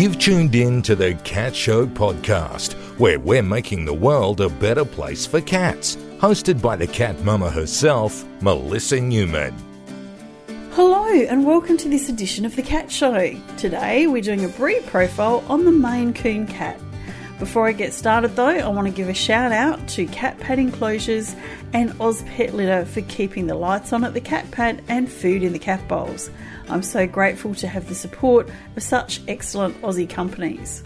You've tuned in to the Cat Show podcast, where we're making the world a better place for cats. Hosted by the cat mama herself, Melissa Newman. Hello, and welcome to this edition of the Cat Show. Today we're doing a breed profile on the Maine Coon cat. Before I get started, though, I want to give a shout out to Cat Pad Enclosures and Oz Pet Litter for keeping the lights on at the cat pad and food in the cat bowls. I'm so grateful to have the support of such excellent Aussie companies.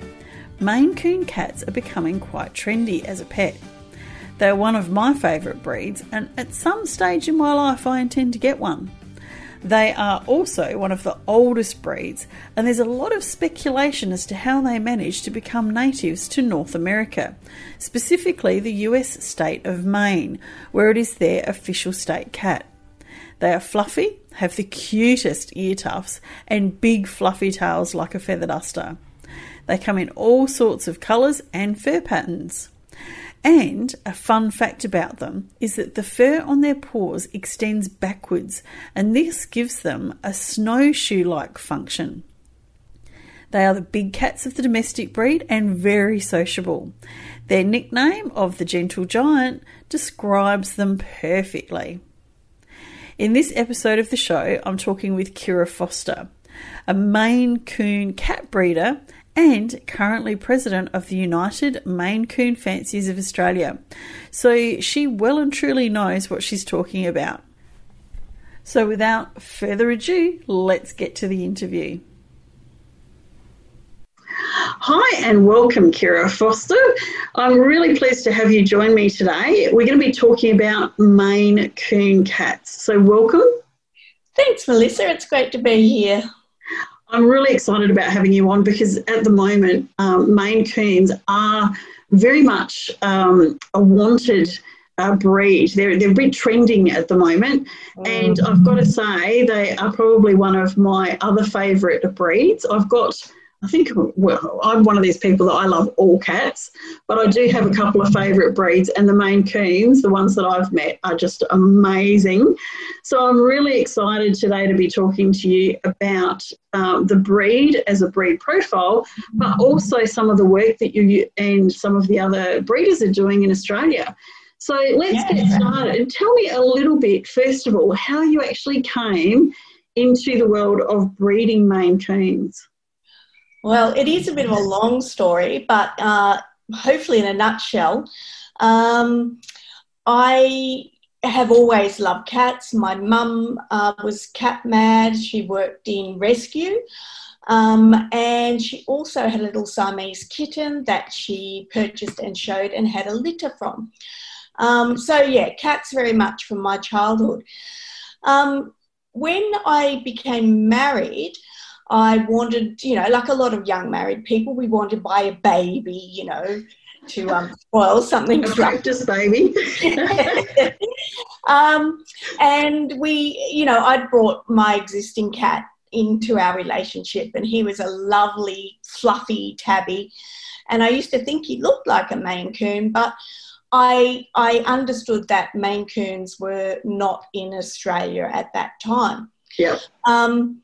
Maine Coon cats are becoming quite trendy as a pet. They are one of my favourite breeds, and at some stage in my life, I intend to get one. They are also one of the oldest breeds, and there's a lot of speculation as to how they managed to become natives to North America, specifically the US state of Maine, where it is their official state cat. They are fluffy, have the cutest ear tufts, and big fluffy tails like a feather duster. They come in all sorts of colours and fur patterns. And a fun fact about them is that the fur on their paws extends backwards, and this gives them a snowshoe like function. They are the big cats of the domestic breed and very sociable. Their nickname of the gentle giant describes them perfectly. In this episode of the show, I'm talking with Kyra Foster, a Maine Coon cat breeder and currently president of the United Maine Coon Fanciers of Australia. So she well and truly knows what she's talking about. So without further ado, let's get to the interview. Hi and welcome, Kyra Foster. I'm really pleased to have you join me today. We're going to be talking about Maine Coon cats. So, welcome. Thanks, Melissa. It's great to be here. I'm really excited about having you on because at the moment, um, Maine Coons are very much um, a wanted uh, breed. They're, they're a bit trending at the moment. And I've got to say, they are probably one of my other favourite breeds. I've got I think, well, I'm one of these people that I love all cats, but I do have a couple of favourite breeds, and the Maine Coons, the ones that I've met, are just amazing. So I'm really excited today to be talking to you about um, the breed as a breed profile, but also some of the work that you and some of the other breeders are doing in Australia. So let's yeah. get started. And tell me a little bit, first of all, how you actually came into the world of breeding Maine Coons. Well, it is a bit of a long story, but uh, hopefully, in a nutshell, um, I have always loved cats. My mum uh, was cat mad. She worked in rescue. Um, and she also had a little Siamese kitten that she purchased and showed and had a litter from. Um, so, yeah, cats very much from my childhood. Um, when I became married, I wanted, you know, like a lot of young married people, we want to buy a baby, you know, to um, spoil something. A practice baby. um, and we, you know, I'd brought my existing cat into our relationship, and he was a lovely, fluffy tabby. And I used to think he looked like a Maine Coon, but I, I understood that Maine Coons were not in Australia at that time. Yeah. Um,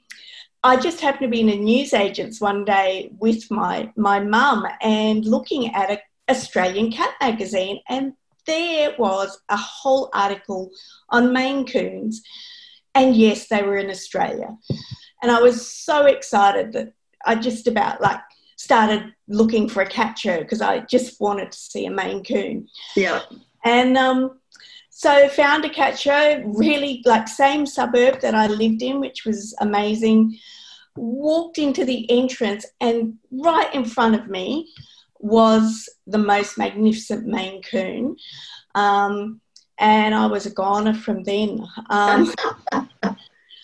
I just happened to be in a newsagent's one day with my my mum and looking at an Australian cat magazine, and there was a whole article on Maine Coons, and yes, they were in Australia, and I was so excited that I just about like started looking for a cat show because I just wanted to see a Maine Coon. Yeah, and um, so found a cat show, really like same suburb that I lived in, which was amazing. Walked into the entrance and right in front of me was the most magnificent Maine Coon. Um, and I was a goner from then. Um,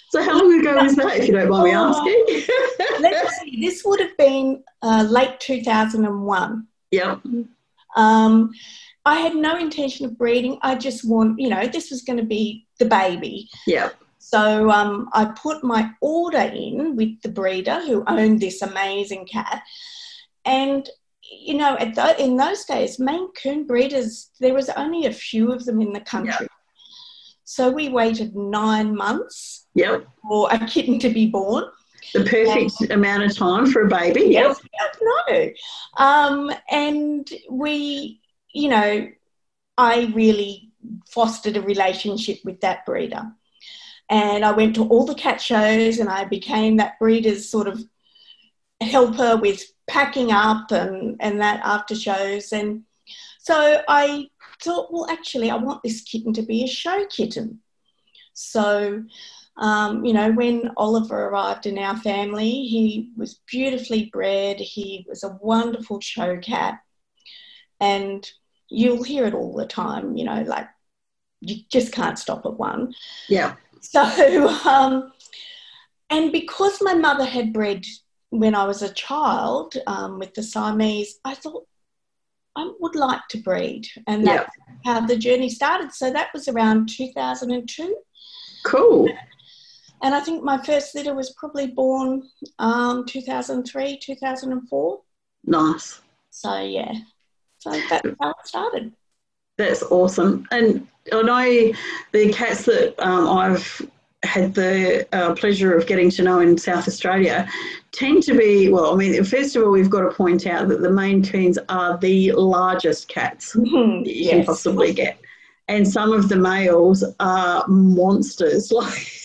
so how long ago was that, if you don't mind me oh, asking? let's see, this would have been uh, late 2001. Yeah. Um, I had no intention of breeding. I just want, you know, this was going to be the baby. Yeah. So um, I put my order in with the breeder who owned this amazing cat. And, you know, at the, in those days, Maine Coon breeders, there was only a few of them in the country. Yeah. So we waited nine months yep. for a kitten to be born. The perfect um, amount of time for a baby. Yes, no. Um, and we, you know, I really fostered a relationship with that breeder. And I went to all the cat shows and I became that breeder's sort of helper with packing up and, and that after shows. And so I thought, well, actually, I want this kitten to be a show kitten. So, um, you know, when Oliver arrived in our family, he was beautifully bred. He was a wonderful show cat. And you'll hear it all the time, you know, like you just can't stop at one. Yeah. So, um, and because my mother had bred when I was a child um, with the Siamese, I thought I would like to breed. And that's yeah. how the journey started. So that was around 2002. Cool. And I think my first litter was probably born um, 2003, 2004. Nice. So, yeah. So that's how it started. That's awesome. And I know the cats that um, I've had the uh, pleasure of getting to know in South Australia tend to be, well, I mean, first of all, we've got to point out that the Maine Coons are the largest cats mm-hmm. you yes. can possibly get. And some of the males are monsters. Like,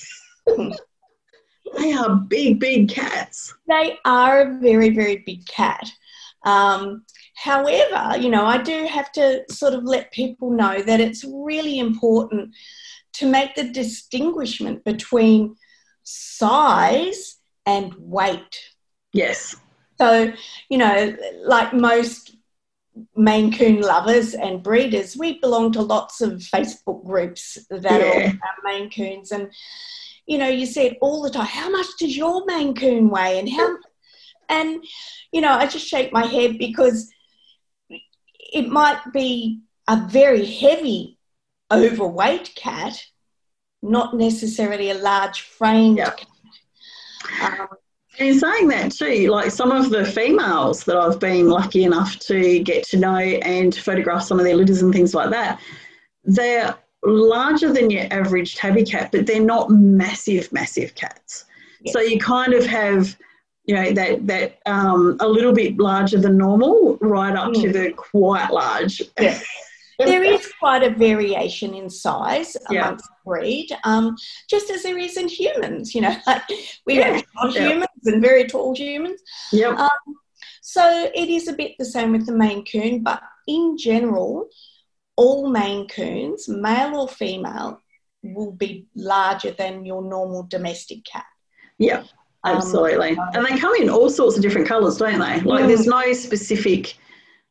they are big, big cats. They are a very, very big cat. Um, However, you know, I do have to sort of let people know that it's really important to make the distinguishment between size and weight. Yes. So, you know, like most Maine Coon lovers and breeders, we belong to lots of Facebook groups that yeah. are Maine Coons. And, you know, you see it all the time. How much does your Maine Coon weigh? And how, and, you know, I just shake my head because it might be a very heavy, overweight cat, not necessarily a large framed yeah. cat. Um, in saying that too, like some of the females that I've been lucky enough to get to know and photograph some of their litters and things like that, they're larger than your average tabby cat, but they're not massive, massive cats. Yes. So you kind of have you know that that um, a little bit larger than normal, right up mm. to the quite large. Yeah. there is quite a variation in size amongst yeah. breed, um, just as there is in humans. You know, like we yeah. have short yeah. humans and very tall humans. Yep. Um, so it is a bit the same with the Maine Coon, but in general, all Maine Coons, male or female, will be larger than your normal domestic cat. Yeah. Um, Absolutely. Um, and they come in all sorts of different colours, don't they? Like, there's no specific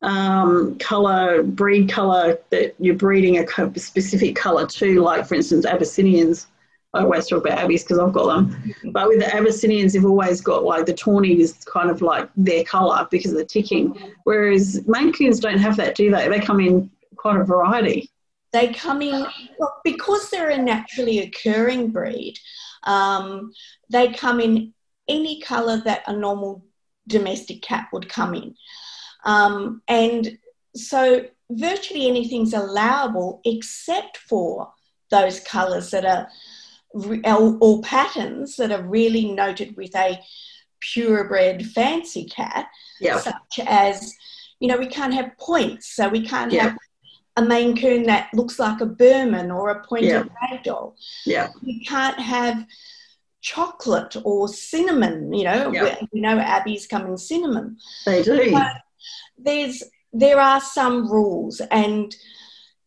um, colour, breed colour that you're breeding a specific colour to, like, for instance, Abyssinians. I always talk about Abbeys because I've got them. But with the Abyssinians, they've always got like the tawny is kind of like their colour because of the ticking. Whereas Maine Coons don't have that, do they? They come in quite a variety. They come in, well, because they're a naturally occurring breed, um, they come in any colour that a normal domestic cat would come in. Um, and so virtually anything's allowable except for those colours that are or patterns that are really noted with a purebred fancy cat, yep. such as, you know, we can't have points, so we can't yep. have a Maine Coon that looks like a Birman or a pointed yep. ragdoll. Yeah. We can't have chocolate or cinnamon. You know, yep. you know, Abbeys come in cinnamon. They do. But there's there are some rules, and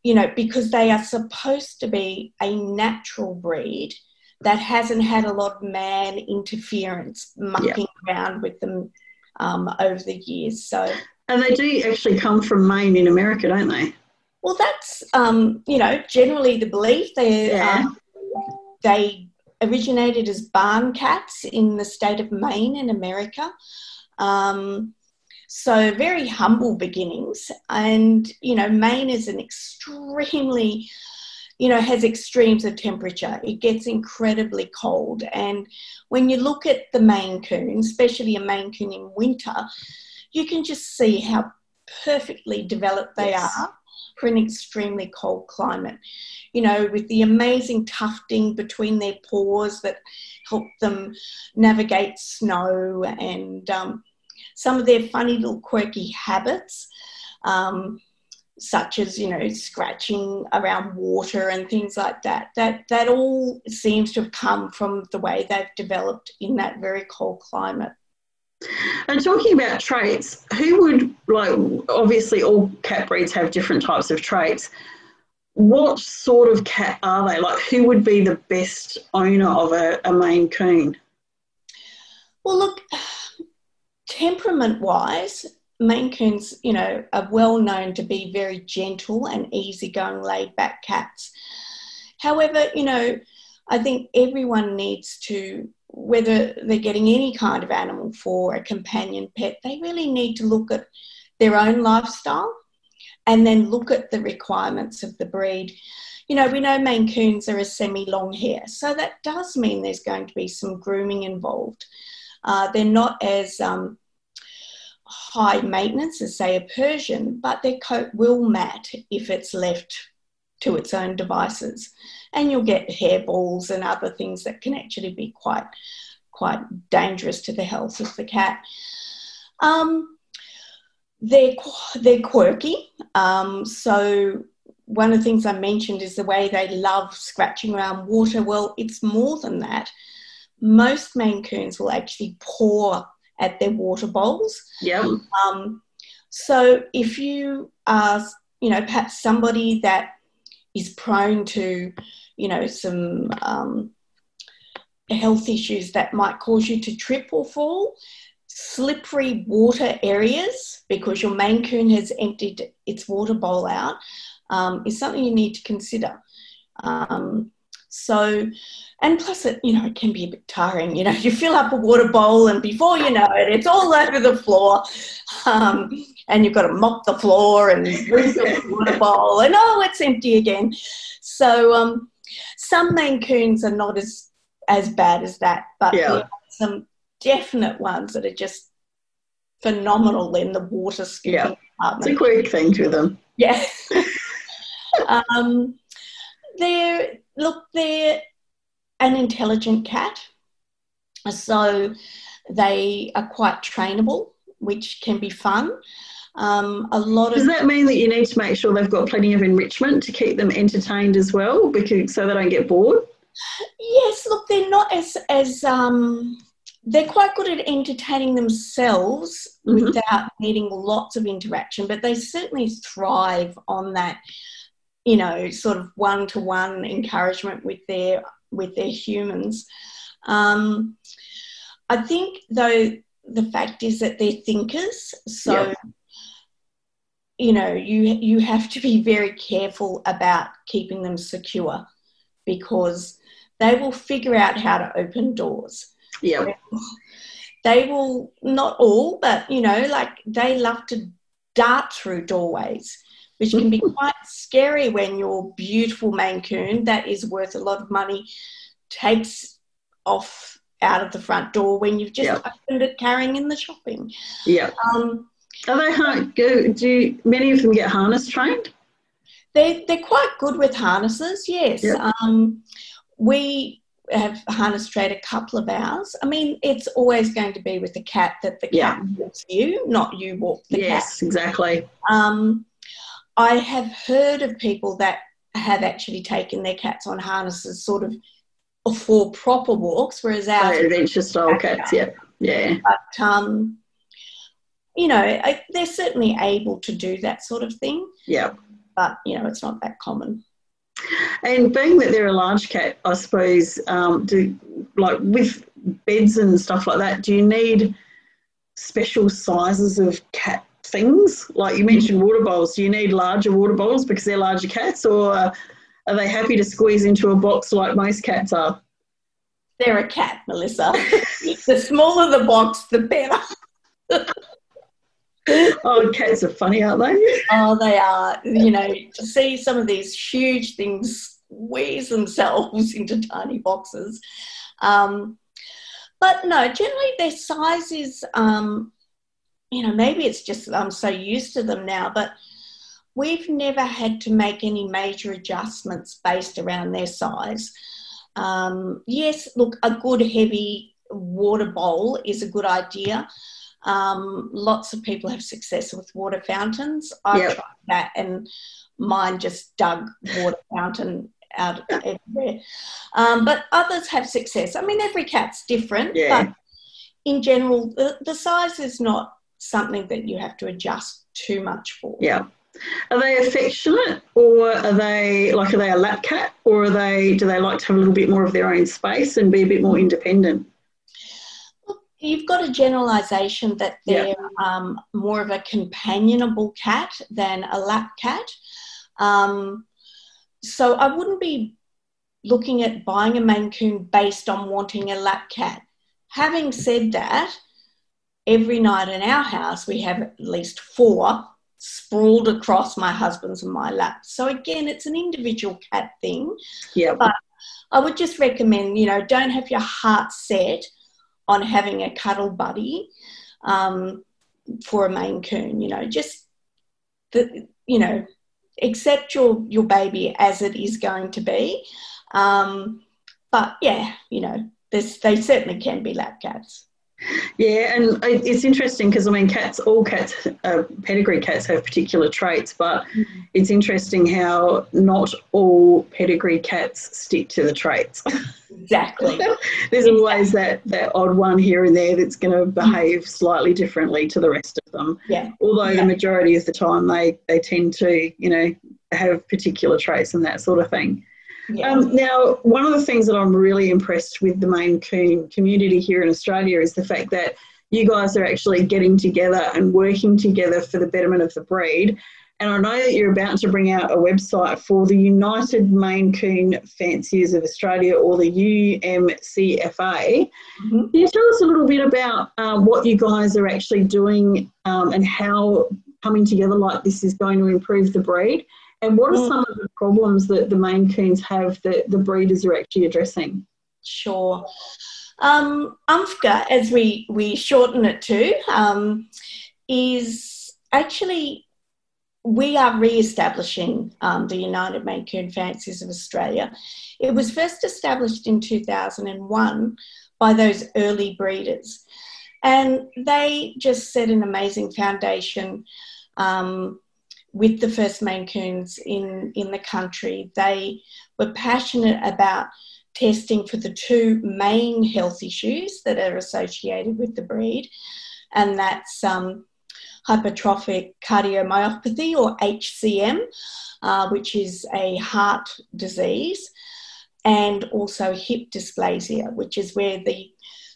you know, because they are supposed to be a natural breed that hasn't had a lot of man interference mucking yep. around with them um, over the years. So. And they do actually come from Maine in America, don't they? Well, that's um, you know generally the belief. They yeah. um, they originated as barn cats in the state of Maine in America. Um, so very humble beginnings, and you know Maine is an extremely, you know, has extremes of temperature. It gets incredibly cold, and when you look at the Maine Coon, especially a Maine Coon in winter, you can just see how perfectly developed they yes. are. For an extremely cold climate. You know, with the amazing tufting between their paws that help them navigate snow and um, some of their funny little quirky habits. Um, such as you know scratching around water and things like that that that all seems to have come from the way they've developed in that very cold climate and talking about traits who would like obviously all cat breeds have different types of traits. What sort of cat are they? Like who would be the best owner of a, a maine coon? Well look temperament wise Maine Coons, you know, are well known to be very gentle and easygoing, laid back cats. However, you know, I think everyone needs to, whether they're getting any kind of animal for a companion pet, they really need to look at their own lifestyle and then look at the requirements of the breed. You know, we know Maine Coons are a semi long hair, so that does mean there's going to be some grooming involved. Uh, they're not as um, high maintenance as, say, a Persian, but their coat will mat if it's left to its own devices. And you'll get hairballs and other things that can actually be quite, quite dangerous to the health of the cat. Um, they're, they're quirky. Um, so, one of the things I mentioned is the way they love scratching around water. Well, it's more than that. Most Maine Coons will actually paw at their water bowls. Yeah. Um, so if you are, you know, perhaps somebody that is prone to, you know, some um, health issues that might cause you to trip or fall, slippery water areas because your Maine Coon has emptied its water bowl out um, is something you need to consider. Um, so, and plus it, you know, it can be a bit tiring. You know, you fill up a water bowl and before you know it, it's all over the floor. Um, and you've got to mop the floor and refill the water bowl and oh, it's empty again. So um, some Maine Coons are not as, as bad as that, but yeah. there are some definite ones that are just phenomenal in the water scooping yeah. department. It's a quick thing to them. Yeah. um, they're look, they're an intelligent cat, so they are quite trainable, which can be fun. Um, a lot Does of that mean that you need to make sure they've got plenty of enrichment to keep them entertained as well, because so they don't get bored? Yes, look, they're not as as um, they're quite good at entertaining themselves mm-hmm. without needing lots of interaction, but they certainly thrive on that you know, sort of one to one encouragement with their with their humans. Um, I think though the fact is that they're thinkers, so yeah. you know you you have to be very careful about keeping them secure because they will figure out how to open doors. Yeah. They will not all, but you know, like they love to dart through doorways which can be quite scary when your beautiful Maine Coon that is worth a lot of money takes off out of the front door when you've just yep. opened it carrying in the shopping. Yeah. Um, Are they hard? Do, do many of them get harness trained? They they're quite good with harnesses. Yes. Yep. Um, we have harness trained a couple of ours. I mean, it's always going to be with the cat that the cat yeah. walks you, not you walk the yes, cat. Yes, exactly. Um, I have heard of people that have actually taken their cats on harnesses sort of for proper walks, whereas ours oh, adventure style cats, yeah, yeah. But um, you know, they're certainly able to do that sort of thing. Yeah, but you know, it's not that common. And being that they're a large cat, I suppose, um, do like with beds and stuff like that, do you need special sizes of cat things? Like you mentioned water bowls. Do you need larger water bowls because they're larger cats, or are they happy to squeeze into a box like most cats are? They're a cat, Melissa. the smaller the box, the better. oh, cats are funny, aren't they? Oh, they are. You know, to see some of these huge things squeeze themselves into tiny boxes. Um, but no, generally their size is um, you know, maybe it's just I'm so used to them now, but we've never had to make any major adjustments based around their size. Um, yes, look, a good heavy water bowl is a good idea. Um, lots of people have success with water fountains. I've yep. tried that, and mine just dug water fountain out everywhere. Um, but others have success. I mean, every cat's different, yeah. but in general, the, the size is not something that you have to adjust too much for. Yeah. Are they affectionate or are they like are they a lap cat or are they do they like to have a little bit more of their own space and be a bit more independent? You've got a generalisation that they're um, more of a companionable cat than a lap cat. Um, so I wouldn't be looking at buying a Maine Coon based on wanting a lap cat. Having said that, every night in our house we have at least four sprawled across my husband's and my lap. So again, it's an individual cat thing. Yeah. But I would just recommend, you know, don't have your heart set on having a cuddle buddy um, for a Maine Coon. You know, just the, you know, accept your your baby as it is going to be. Um, but yeah, you know, they certainly can be lap cats. Yeah, and it's interesting because I mean, cats, all cats, uh, pedigree cats have particular traits, but mm-hmm. it's interesting how not all pedigree cats stick to the traits. Exactly. There's exactly. always that, that odd one here and there that's going to behave mm-hmm. slightly differently to the rest of them. Yeah. Although yeah. the majority of the time they, they tend to, you know, have particular traits and that sort of thing. Yeah. Um, now, one of the things that I'm really impressed with the Maine Coon community here in Australia is the fact that you guys are actually getting together and working together for the betterment of the breed. And I know that you're about to bring out a website for the United Maine Coon Fanciers of Australia or the UMCFA. Mm-hmm. Can you tell us a little bit about um, what you guys are actually doing um, and how coming together like this is going to improve the breed? And what are mm. some of the problems that the Maine Coons have that the breeders are actually addressing? Sure. Um, UMFGA, as we, we shorten it to, um, is actually we are re-establishing um, the United Maine Coon Fanciers of Australia. It was first established in 2001 by those early breeders, and they just set an amazing foundation um, with the first Maine Coons in, in the country. They were passionate about testing for the two main health issues that are associated with the breed, and that's um, hypertrophic cardiomyopathy or HCM, uh, which is a heart disease, and also hip dysplasia, which is where the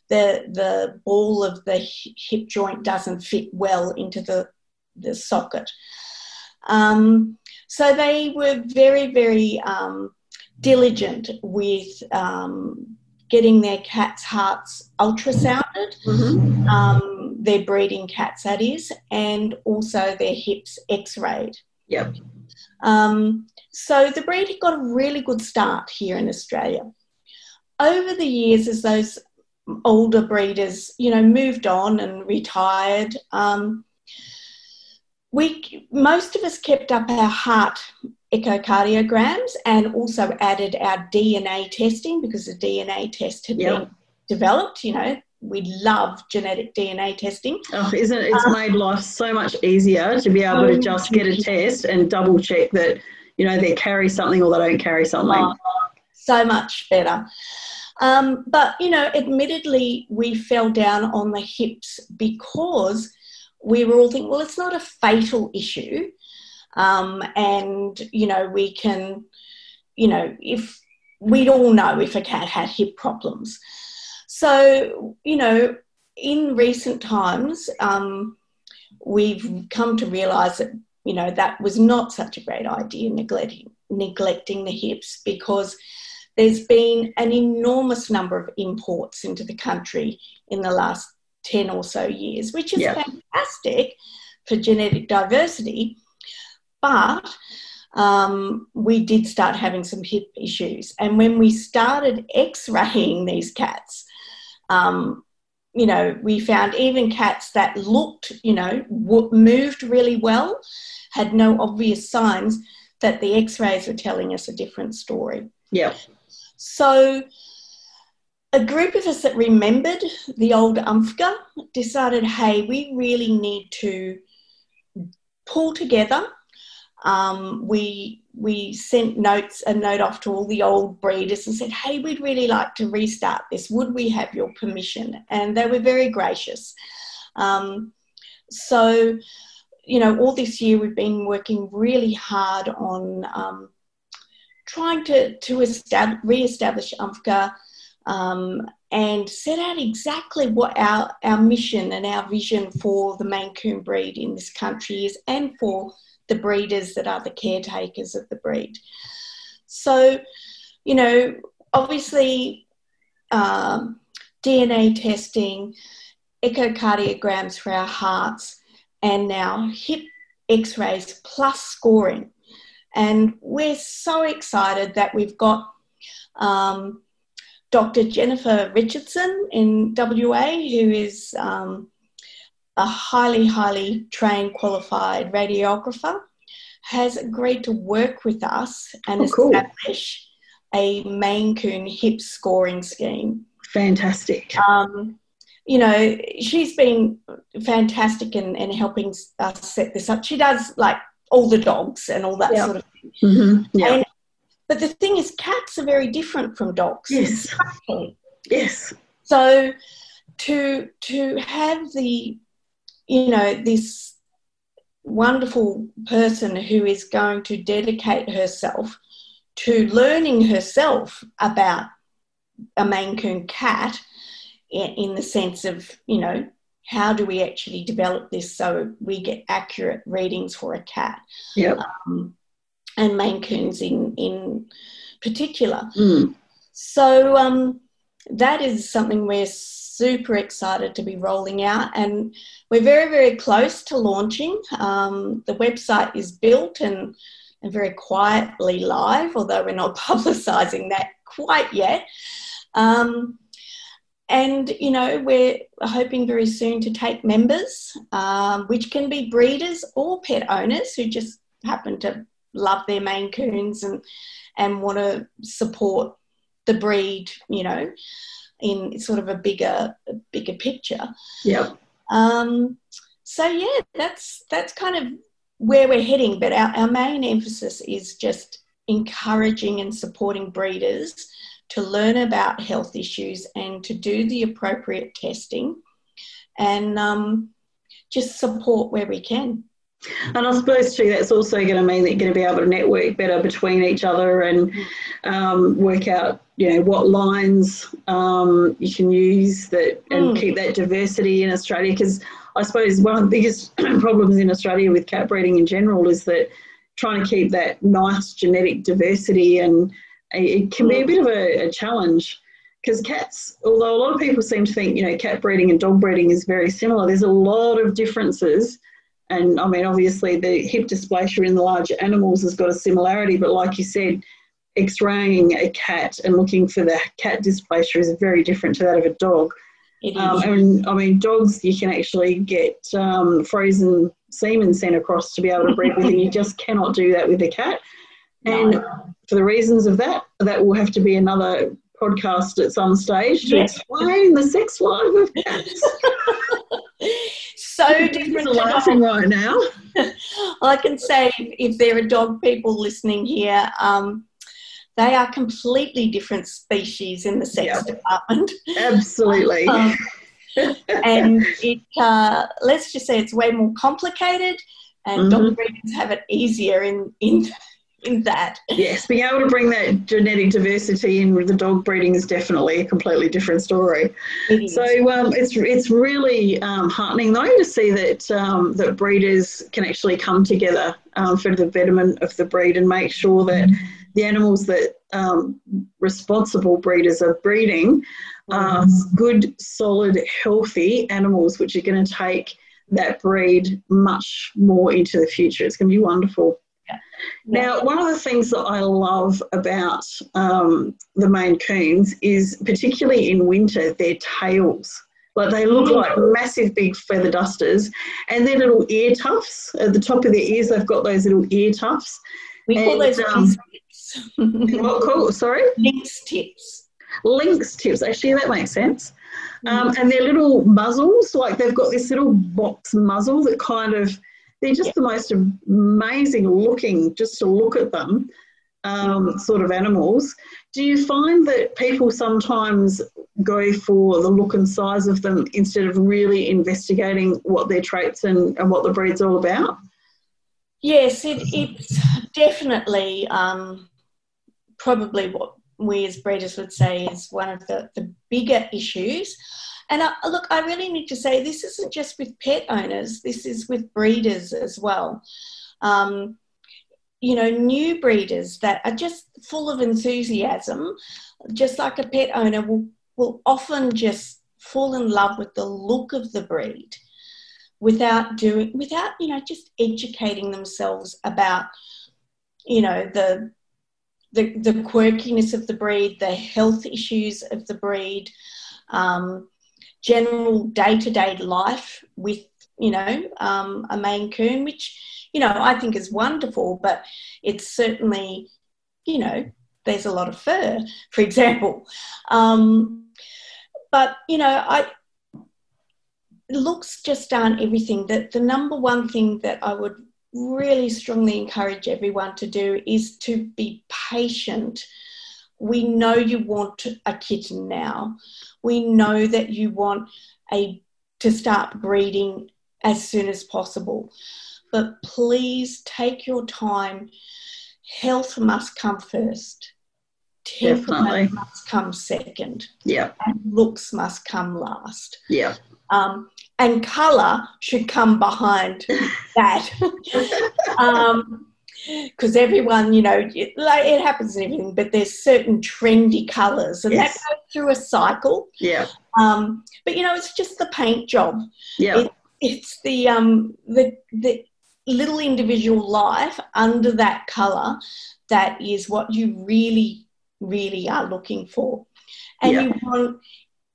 the, the ball of the hip joint doesn't fit well into the, the socket. Um, so they were very, very um, diligent with um, getting their cats' hearts ultrasounded, mm-hmm. um, their breeding cats, that is, and also their hips x rayed. Yep. Um, so the breed had got a really good start here in Australia. Over the years, as those older breeders, you know, moved on and retired, um, we most of us kept up our heart echocardiograms and also added our DNA testing because the DNA test had yep. been developed. You know, we love genetic DNA testing. Oh, isn't it? It's um, made life so much easier to be able to just get a test and double check that you know they carry something or they don't carry something. Oh, so much better. Um, but you know, admittedly, we fell down on the hips because we were all thinking, well, it's not a fatal issue. Um, and, you know, we can, you know, if we'd all know if a cat had hip problems. So, you know, in recent times, um, we've come to realise that, you know, that was not such a great idea, neglecting, neglecting the hips, because there's been an enormous number of imports into the country in the last 10 or so years, which is fantastic for genetic diversity. But um, we did start having some hip issues. And when we started x raying these cats, um, you know, we found even cats that looked, you know, w- moved really well, had no obvious signs that the x rays were telling us a different story. Yeah. So, a group of us that remembered the old UMFGA decided, hey, we really need to pull together. Um, we we sent notes a note off to all the old breeders and said, "Hey, we'd really like to restart this. Would we have your permission?" And they were very gracious. Um, so, you know, all this year we've been working really hard on um, trying to to establish, re-establish UMFGA um, and set out exactly what our our mission and our vision for the Maine Coon breed in this country is, and for the breeders that are the caretakers of the breed. So, you know, obviously, um, DNA testing, echocardiograms for our hearts, and now hip x rays plus scoring. And we're so excited that we've got um, Dr. Jennifer Richardson in WA, who is um, a highly, highly trained, qualified radiographer, has agreed to work with us and oh, cool. establish a Maine Coon hip scoring scheme. Fantastic. Um, you know, she's been fantastic in, in helping us set this up. She does like all the dogs and all that sort of thing. Mm-hmm. Yeah. And, but the thing is, cats are very different from dogs. Yes. Yes. So to to have the you know, this wonderful person who is going to dedicate herself to learning herself about a Maine Coon cat in the sense of, you know, how do we actually develop this so we get accurate readings for a cat? Yep. Um, and Maine Coons in, in particular. Mm. So um, that is something we're super excited to be rolling out, and we're very, very close to launching. Um, the website is built and, and very quietly live, although we're not publicising that quite yet. Um, and you know we're hoping very soon to take members, um, which can be breeders or pet owners who just happen to love their Maine Coons and and want to support the breed, you know in sort of a bigger bigger picture. Yeah. Um, so yeah, that's that's kind of where we're heading. But our, our main emphasis is just encouraging and supporting breeders to learn about health issues and to do the appropriate testing and um, just support where we can. And I suppose too, that's also going to mean that you're going to be able to network better between each other and um, work out, you know, what lines um, you can use that and mm. keep that diversity in Australia. Because I suppose one of the biggest problems in Australia with cat breeding in general is that trying to keep that nice genetic diversity and it can be a bit of a, a challenge because cats, although a lot of people seem to think, you know, cat breeding and dog breeding is very similar, there's a lot of differences and I mean, obviously, the hip dysplasia in the larger animals has got a similarity, but like you said, x raying a cat and looking for the cat dysplasia is very different to that of a dog. Um, and I mean, dogs, you can actually get um, frozen semen sent across to be able to breed with, and you just cannot do that with a cat. And no. for the reasons of that, that will have to be another podcast at some stage to yes. explain the sex life of cats. so different. laughing right now. I can say if there are dog people listening here, um, they are completely different species in the sex department. Absolutely. um, and it, uh, let's just say it's way more complicated, and mm-hmm. dog breeders have it easier in in that. Yes, being able to bring that genetic diversity in with the dog breeding is definitely a completely different story. So um, it's it's really um, heartening though to see that um, that breeders can actually come together um, for the betterment of the breed and make sure that the animals that um, responsible breeders are breeding are good, solid, healthy animals, which are going to take that breed much more into the future. It's going to be wonderful. Now, one of the things that I love about um, the Maine Coons is, particularly in winter, their tails. Like they look like massive big feather dusters, and their little ear tufts at the top of their ears. They've got those little ear tufts. We call And, those um, tips. What cool? Sorry, lynx tips. lynx tips. Actually, that makes sense. Um, and their little muzzles, like they've got this little box muzzle that kind of, they're just the most amazing looking, just to look at them, um, sort of animals. Do you find that people sometimes go for the look and size of them instead of really investigating what their traits and, and what the breed's all about? Yes, it, it's definitely um, probably what we as breeders would say is one of the, the bigger issues. And I, look, I really need to say this isn't just with pet owners, this is with breeders as well. Um, you know, new breeders that are just full of enthusiasm, just like a pet owner, will, will often just fall in love with the look of the breed without doing, without, you know, just educating themselves about, you know, the, the, the quirkiness of the breed, the health issues of the breed, um, general day to day life with, you know, um, a Maine Coon, which, you know, I think is wonderful, but it's certainly, you know, there's a lot of fur, for example. Um, but, you know, I, looks just aren't everything. That the number one thing that I would really strongly encourage everyone to do is to be patient. We know you want a kitten now. We know that you want a to start breeding as soon as possible. But please take your time. Health must come first. Temperament Definitely. must come second. Yeah, And looks must come last yeah, um, and colour should come behind that. Because everyone, you know, it, like, it happens in everything, but there's certain trendy colours, and Yes. that goes through a cycle. yeah, Um, but you know, it's just the paint job. yeah, It- It's the um, the the little individual life under that colour that is what you really, really are looking for, and Yeah. you want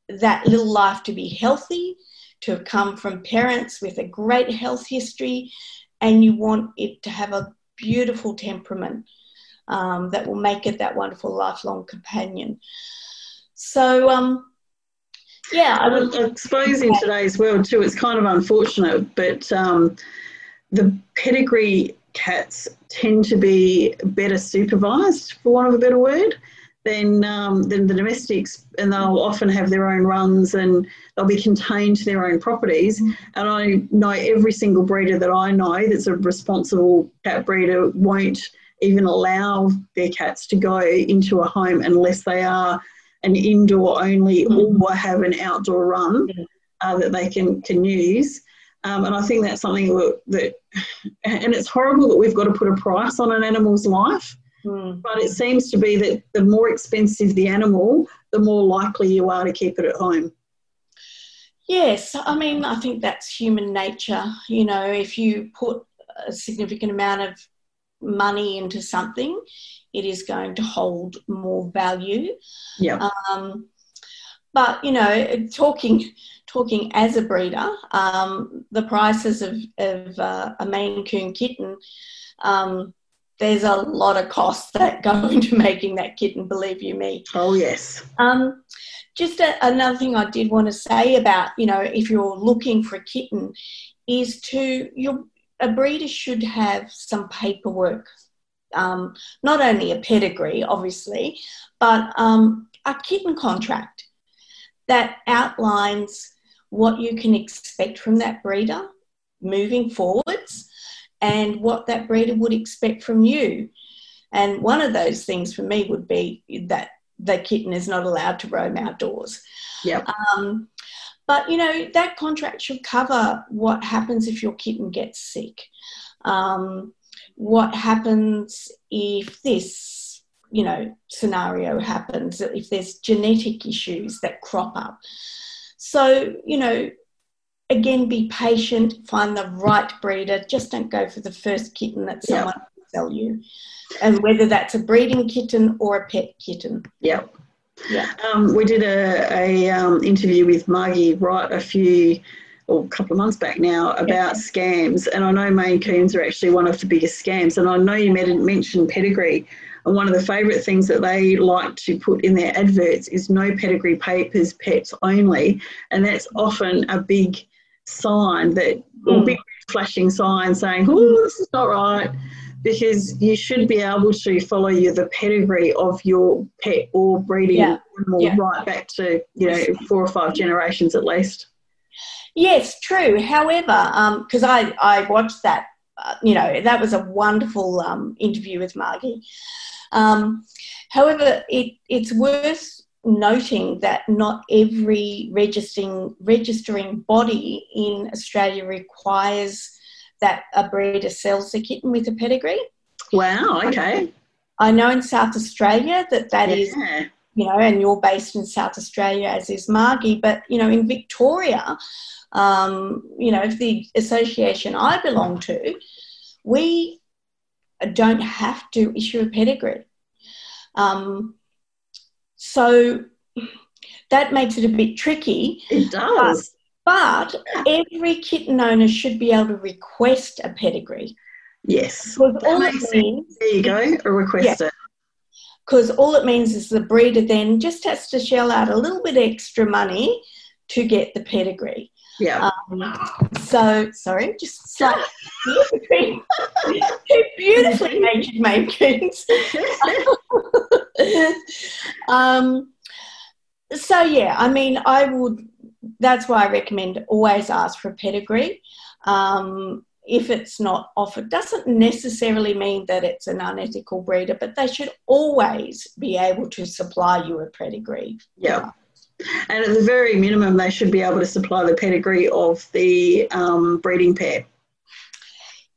that little life to be healthy, to have come from parents with a great health history, and you want it to have a beautiful temperament um, that will make it that wonderful lifelong companion. So, um, yeah, I would. I suppose in today's world too, it's kind of unfortunate, but um, the pedigree cats tend to be better supervised, for want of a better word, than um, than the domestics, and they'll often have their own runs and they'll be contained to their own properties. And I know every single breeder that I know that's a responsible cat breeder won't even allow their cats to go into a home unless they are an indoor only or have an outdoor run uh, that they can can use. Um, and I think that's something that, that, and it's horrible that we've got to put a price on an animal's life. Hmm. But it seems to be that the more expensive the animal, the more likely you are to keep it at home. Yes, I mean, I think that's human nature. You know, if you put a significant amount of money into something, it is going to hold more value. Yeah. Um, but you know, talking talking as a breeder, um, the prices of, of uh, a Maine Coon kitten, um, there's a lot of costs that go into making that kitten. Believe you me. Oh yes. Um, just a, another thing I did want to say about, you know, if you're looking for a kitten, is to your a breeder should have some paperwork, um, not only a pedigree, obviously, but um, a kitten contract that outlines what you can expect from that breeder moving forwards and what that breeder would expect from you. And one of those things for me would be that the kitten is not allowed to roam outdoors. Yep. Um, but you know that contract should cover what happens if your kitten gets sick. Um, what happens if this, you know, scenario happens? If there's genetic issues that crop up. So you know, again, be patient. Find the right breeder. Just don't go for the first kitten that Yeah. someone will sell you, and whether that's a breeding kitten or a pet kitten. Yep. Yeah. Um, we did a, a um, interview with Margie Wright a few or a couple of months back now about yeah. scams, and I know Maine Coons are actually one of the biggest scams. And I know you mentioned pedigree, and one of the favourite things that they like to put in their adverts is no pedigree papers, pets only, and that's often a big sign that mm. or big flashing sign saying, "Oh, this is not right." because you should be able to follow you the pedigree of your pet or breeding yeah. animal yeah. right back to you know four or five generations at least. Yes, true. However, because um, I I watched that, uh, you know, that was a wonderful um, interview with Margie. Um, however, it it's worth noting that not every registering registering body in Australia requires that a breeder sells a kitten with a pedigree. Wow, okay. I know in South Australia that that yeah. is, you know, and you're based in South Australia, as is Margie, but, you know, in Victoria, um, you know, if the association I belong to, we don't have to issue a pedigree. Um, so that makes it a bit tricky. It does. But every kitten owner should be able to request a pedigree. Yes. all it means, there you go, a request yeah, Because all it means is the breeder then just has to shell out a little bit extra money to get the pedigree. Yeah. Um, so, sorry, just slightly beautifully natured Maine Coons. um, so, yeah, I mean, I would that's why I recommend always ask for a pedigree. Um, if it's not offered, doesn't necessarily mean that it's an unethical breeder, but they should always be able to supply you a pedigree. Yeah. And at the very minimum, they should be able to supply the pedigree of the um, breeding pair.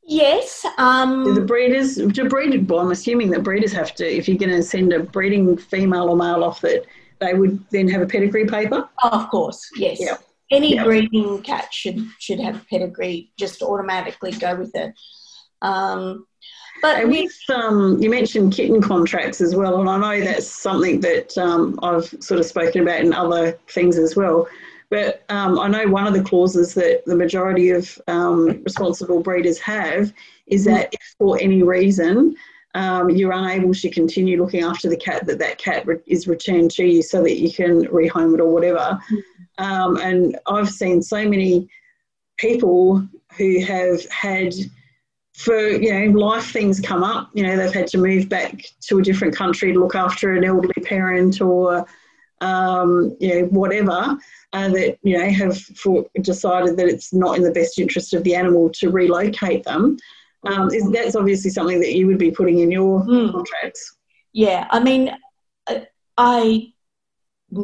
Yes. Um, do the breeders, do breed, well, I'm assuming that breeders have to, if you're going to send a breeding female or male off that they would then have a pedigree paper? Of course, yes. Yeah. Any yeah. breeding cat should should have a pedigree, just automatically go with it. Um, but and with, um, you mentioned kitten contracts as well, and I know that's something that um, I've sort of spoken about in other things as well. But um, I know one of the clauses that the majority of um, responsible breeders have is that if for any reason um, you're unable to continue looking after the cat, that that cat re- is returned to you so that you can rehome it or whatever. Mm-hmm. Um, and I've seen so many people who have had, for you know, life things come up. You know, they've had to move back to a different country to look after an elderly parent or um, you know, whatever, uh, that, you know, have for, decided that it's not in the best interest of the animal to relocate them. Um, is, that's obviously something that you would be putting in your mm. contracts. Yeah, I mean, uh, I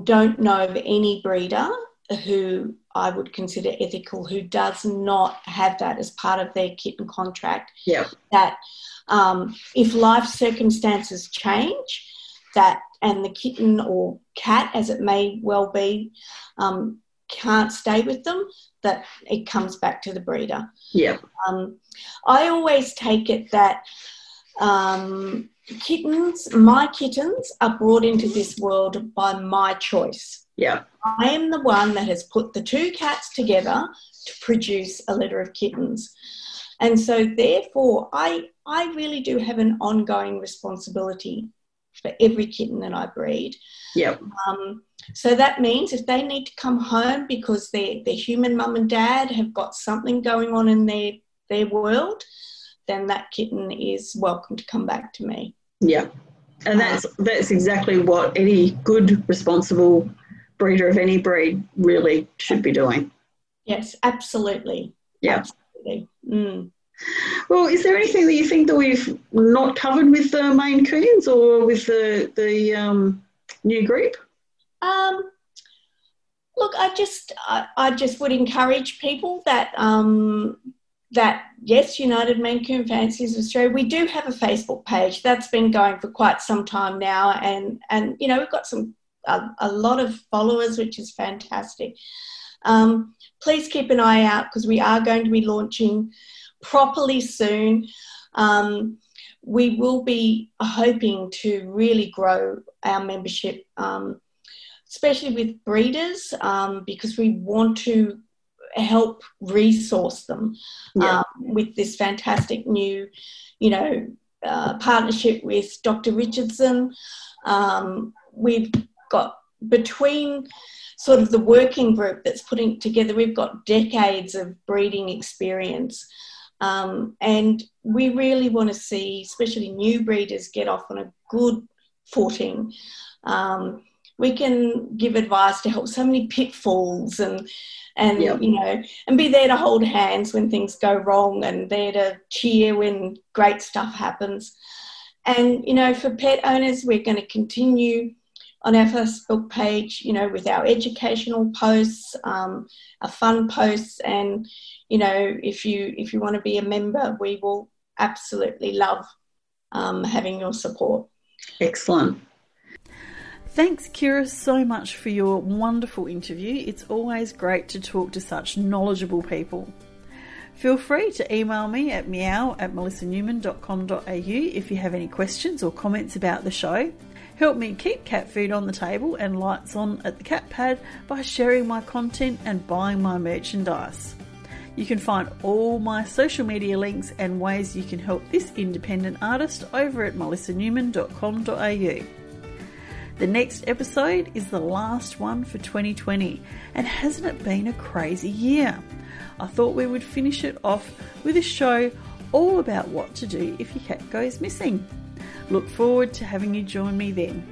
don't know of any breeder who I would consider ethical who does not have that as part of their kitten contract. Yeah. That um, if life circumstances change, that and the kitten or cat, as it may well be, um, can't stay with them, that it comes back to the breeder. Yeah. Um, I always take it that um, kittens, my kittens, are brought into this world by my choice. Yeah. I am the one that has put the two cats together to produce a litter of kittens. And so, therefore, I, I really do have an ongoing responsibility for every kitten that I breed. Yeah. Um, so that means if they need to come home because their, their human mum and dad have got something going on in their, their world, then that kitten is welcome to come back to me. Yeah. And that's that's exactly what any good responsible breeder of any breed really should be doing. Yes, absolutely. Yeah. Absolutely. Mm. Well, is there anything that you think that we've not covered with the Maine Coons or with the the um, new group? Um, look, I just I, I, just would encourage people that um, that yes, United Maine Coon Fanciers Australia, we do have a Facebook page that's been going for quite some time now, and and you know we've got some a, a lot of followers, which is fantastic. Um, please keep an eye out because we are going to be launching properly soon. Um, we will be hoping to really grow our membership, um, especially with breeders, um, because we want to help resource them yeah. um, with this fantastic new, you know, uh, partnership with Dr. Richardson. Um, we've got between sort of the working group that's putting together, we've got decades of breeding experience. Um, and we really want to see, especially new breeders, get off on a good footing. Um, we can give advice to help so many pitfalls and and yep. you know and be there to hold hands when things go wrong and there to cheer when great stuff happens and you know for pet owners we're going to continue on our Facebook page, you know, with our educational posts, um, our fun posts, and you know, if you if you want to be a member, we will absolutely love um, having your support. Excellent. Thanks, Kyra, so much for your wonderful interview. It's always great to talk to such knowledgeable people. Feel free to email me at meow at melissanewman.com.au if you have any questions or comments about the show. Help me keep cat food on the table and lights on at the cat pad by sharing my content and buying my merchandise. You can find all my social media links and ways you can help this independent artist over at melissanewman.com.au. The next episode is the last one for 2020, and hasn't it been a crazy year? I thought we would finish it off with a show all about what to do if your cat goes missing. Look forward to having you join me then.